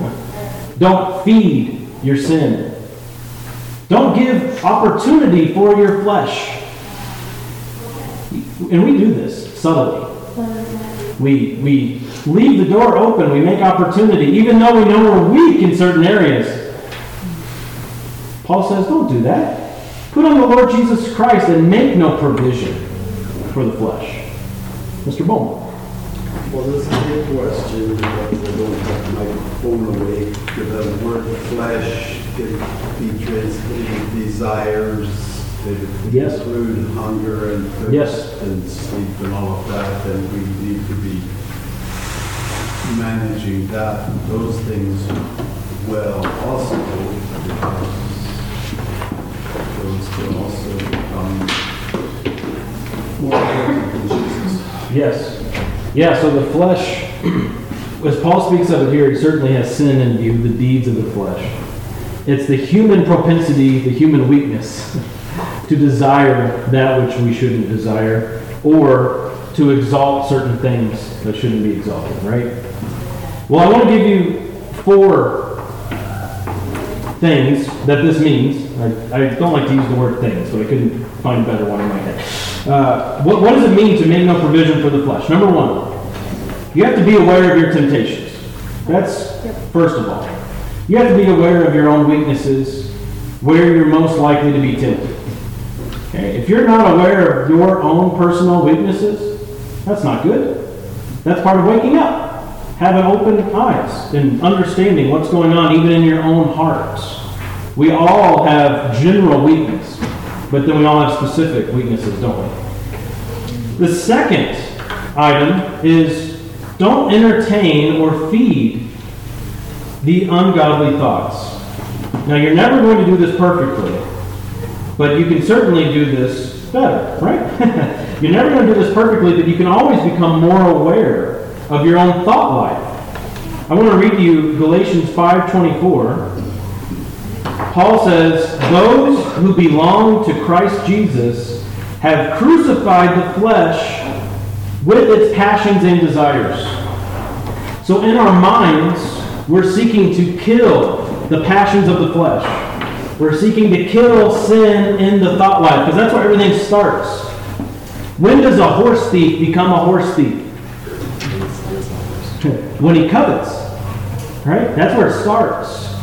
don't feed your sin, don't give opportunity for your flesh. And we do this subtly. We, we leave the door open, we make opportunity, even though we know we're weak in certain areas. Paul says, don't do that. Put on the Lord Jesus Christ and make no provision for the flesh. Mr. Bowman. Well, this is a question I don't have my phone away. The word flesh can be translated desires. They Yes. include hunger and thirst Yes. and sleep and all of that. And we need to be managing that, those things well also because those can also become more important than Jesus. Yes. Yeah, so the flesh, as Paul speaks of it here, he certainly has sin in view, the deeds of the flesh. It's the human propensity, the human weakness to desire that which we shouldn't desire or to exalt certain things that shouldn't be exalted, right? Well, I want to give you four things that this means. I, I don't like to use the word things, but I couldn't find a better one in my head. Uh, what, what does it mean to make no provision for the flesh? Number one, you have to be aware of your temptations. That's first of all. You have to be aware of your own weaknesses, where you're most likely to be tempted. Okay? If you're not aware of your own personal weaknesses, that's not good. That's part of waking up. Having open eyes and understanding what's going on even in your own hearts. We all have general weakness, but then we all have specific weaknesses, don't we? The second item is don't entertain or feed the ungodly thoughts. Now, you're never going to do this perfectly, but you can certainly do this better, right? you're never going to do this perfectly, but you can always become more aware of your own thought life. I want to read to you Galatians 5:24. Paul says, "Those who belong to Christ Jesus have crucified the flesh with its passions and desires." So in our minds, we're seeking to kill the passions of the flesh. We're seeking to kill sin in the thought life because that's where everything starts. When does a horse thief become a horse thief? when he covets. Right? That's where it starts.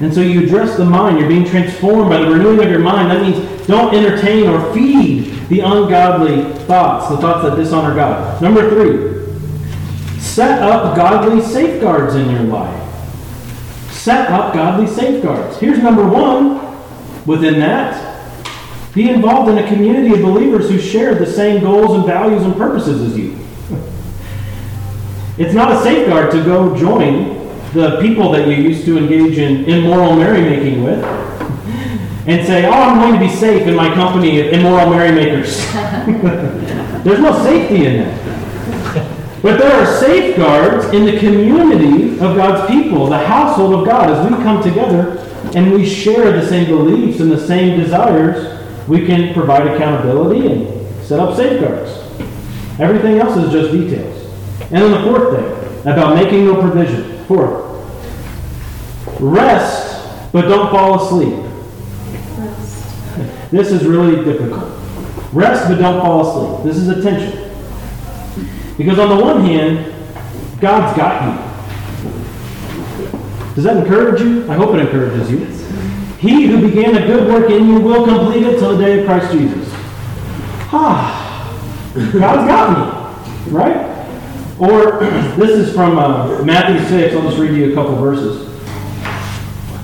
And so you address the mind. You're being transformed by the renewing of your mind. That means don't entertain or feed the ungodly thoughts, the thoughts that dishonor God. Number three, set up godly safeguards in your life. Set up godly safeguards. Here's number one within that. Be involved in a community of believers who share the same goals and values and purposes as you. It's not a safeguard to go join the people that you used to engage in immoral merrymaking with and say, oh, I'm going to be safe in my company of immoral merrymakers. There's no safety in that. But there are safeguards in the community of God's people, the household of God, as we come together and we share the same beliefs and the same desires, we can provide accountability and set up safeguards. Everything else is just details. And then the fourth thing about making no provision. Fourth, rest, but don't fall asleep. This is really difficult. Rest, but don't fall asleep. This is a tension. Because on the one hand, God's got you. Does that encourage you? I hope it encourages you. He who began a good work in you will complete it till the day of Christ Jesus. Ah, God's got me, right? Or this is from uh, Matthew 6. I'll just read you a couple verses.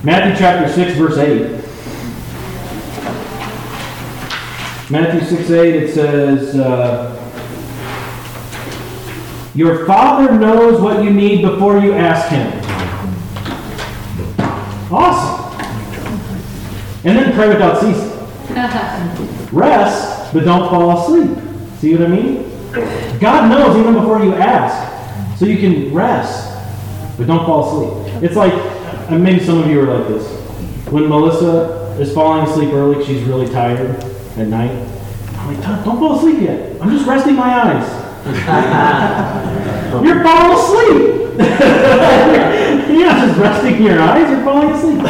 Matthew chapter 6, verse 8. Matthew 6, 8, it says, uh, Your Father knows what you need before you ask Him. Awesome. And then pray without ceasing. Rest, but don't fall asleep. See what I mean? God knows even before you ask. So you can rest, but don't fall asleep. It's like, and maybe some of you are like this. When Melissa is falling asleep early, she's really tired at night. I'm like, don't, don't fall asleep yet. I'm just resting my eyes. you're falling asleep. you're not just resting your eyes, you're falling asleep.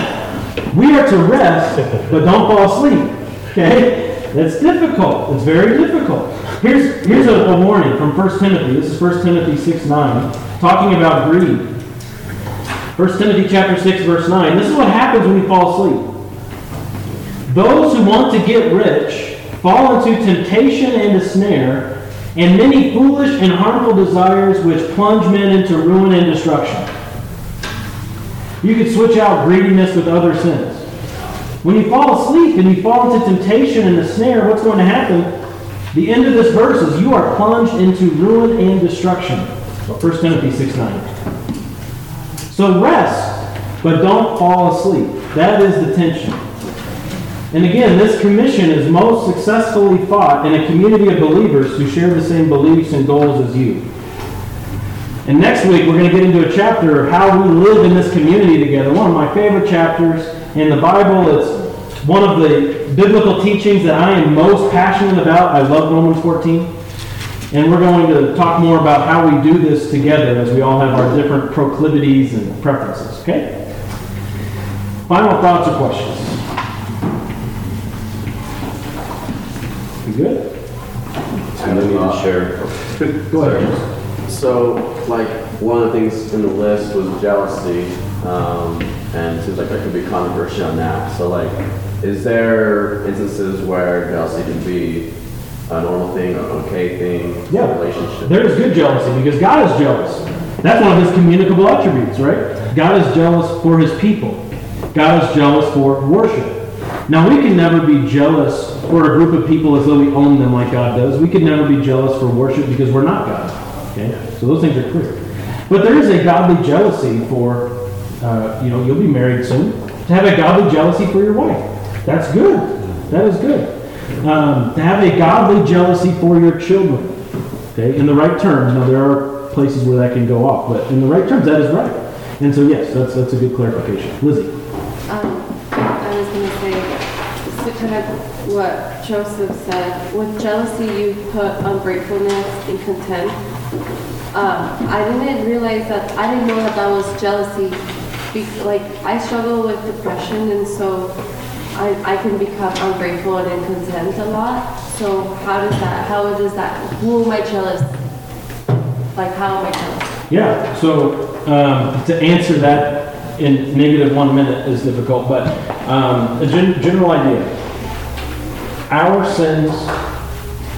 We are to rest, but don't fall asleep. Okay? That's difficult. It's very difficult. Here's, here's a, a warning from 1 Timothy. This is 1 Timothy 6 9, talking about greed. 1 Timothy chapter 6, verse 9. This is what happens when you fall asleep. Those who want to get rich fall into temptation and a snare and many foolish and harmful desires which plunge men into ruin and destruction. You could switch out greediness with other sins. When you fall asleep and you fall into temptation and the snare, what's going to happen? The end of this verse is you are plunged into ruin and destruction. Well, 1 Timothy 6 9. So rest, but don't fall asleep. That is the tension. And again, this commission is most successfully fought in a community of believers who share the same beliefs and goals as you. And next week, we're going to get into a chapter of how we live in this community together. One of my favorite chapters in the Bible. It's one of the biblical teachings that I am most passionate about. I love Romans 14. And we're going to talk more about how we do this together as we all have our different proclivities and preferences. Okay? Final thoughts or questions? You good? Then you need to share. Go ahead. So, like, one of the things in the list was jealousy, um, and it seems like there could be controversy on that. So, like, is there instances where jealousy can be a normal thing, an okay thing, Yeah. a relationship? There is good jealousy because God is jealous. That's one of his communicable attributes, right? God is jealous for his people. God is jealous for worship. Now, we can never be jealous for a group of people as though we own them like God does. We can never be jealous for worship because we're not God. Okay? So those things are clear. But there is a godly jealousy for, uh, you know, you'll be married soon. To have a godly jealousy for your wife. That's good. That is good. Um, to have a godly jealousy for your children. Okay, in the right terms. Now there are places where that can go off, but in the right terms, that is right. And so yes, that's that's a good clarification. Lizzie. Um, I was gonna say, just to kind of what Joseph said, with jealousy, you put ungratefulness and contempt. Um, I didn't realize that, I didn't know that that was jealousy. Be- Like, I struggle with depression and so I, I can become ungrateful and in a lot. So how does that, how does that, who am I jealous? Like, how am I jealous? Yeah. So um, to answer that in negative one minute is difficult, but um, a gen- general idea. Our sins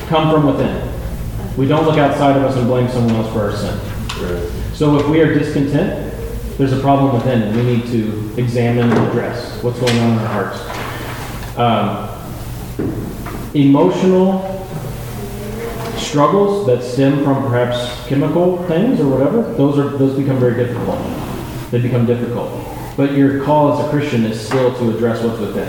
come from within. We don't look outside of us and blame someone else for our sin. So if we are discontent, there's a problem within, and we need to examine and address what's going on in our hearts. Um, emotional struggles that stem from perhaps chemical things or whatever, those are those become very difficult. They become difficult. But your call as a Christian is still to address what's within.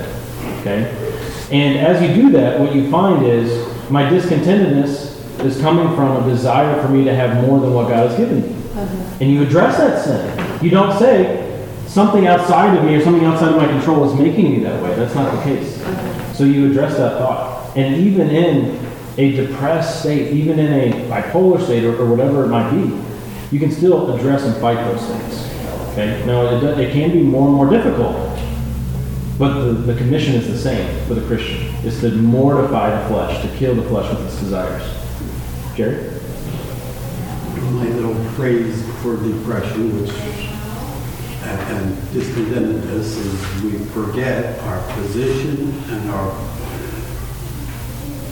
Okay? And as you do that, what you find is my discontentedness is coming from a desire for me to have more than what God has given me. Uh-huh. And you address that sin. You don't say something outside of me or something outside of my control is making me that way. That's not the case. Uh-huh. So you address that thought. And even in a depressed state, even in a bipolar state or, or whatever it might be, you can still address and fight those things. Okay? Now, it, it can be more and more difficult, but the, the commission is the same for the Christian. It's to mortify the flesh, to kill the flesh with its desires. Jerry? My little phrase for depression, which, and discontentedness, is we forget our position and our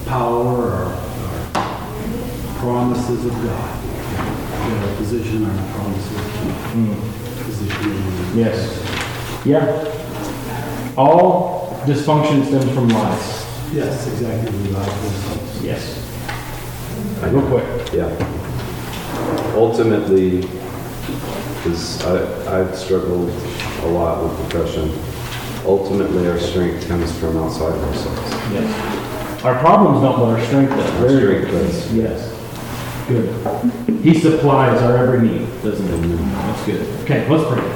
power, our, our promises of God. We have a position, our promises, position. Yes. Yeah. All dysfunction stems from lies. Yes, exactly, we like this. Yes. Real quick. Yeah. Ultimately, because I've struggled a lot with depression, ultimately our strength comes from outside of ourselves. Yes. Our problems don't, but our strength does. Our Very strength good. does. Yes. Good. He supplies our every need, doesn't he? That's good. Okay, let's pray.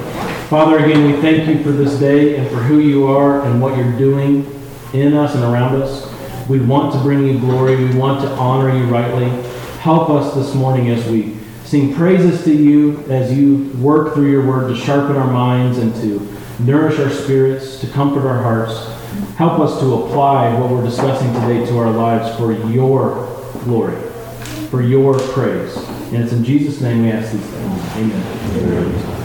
Father, again, we thank you for this day and for who you are and what you're doing in us and around us. We want to bring you glory. We want to honor you rightly. Help us this morning as we sing praises to you, as you work through your word to sharpen our minds and to nourish our spirits, to comfort our hearts. Help us to apply what we're discussing today to our lives for your glory, for your praise. And it's in Jesus' name we ask these things. Amen.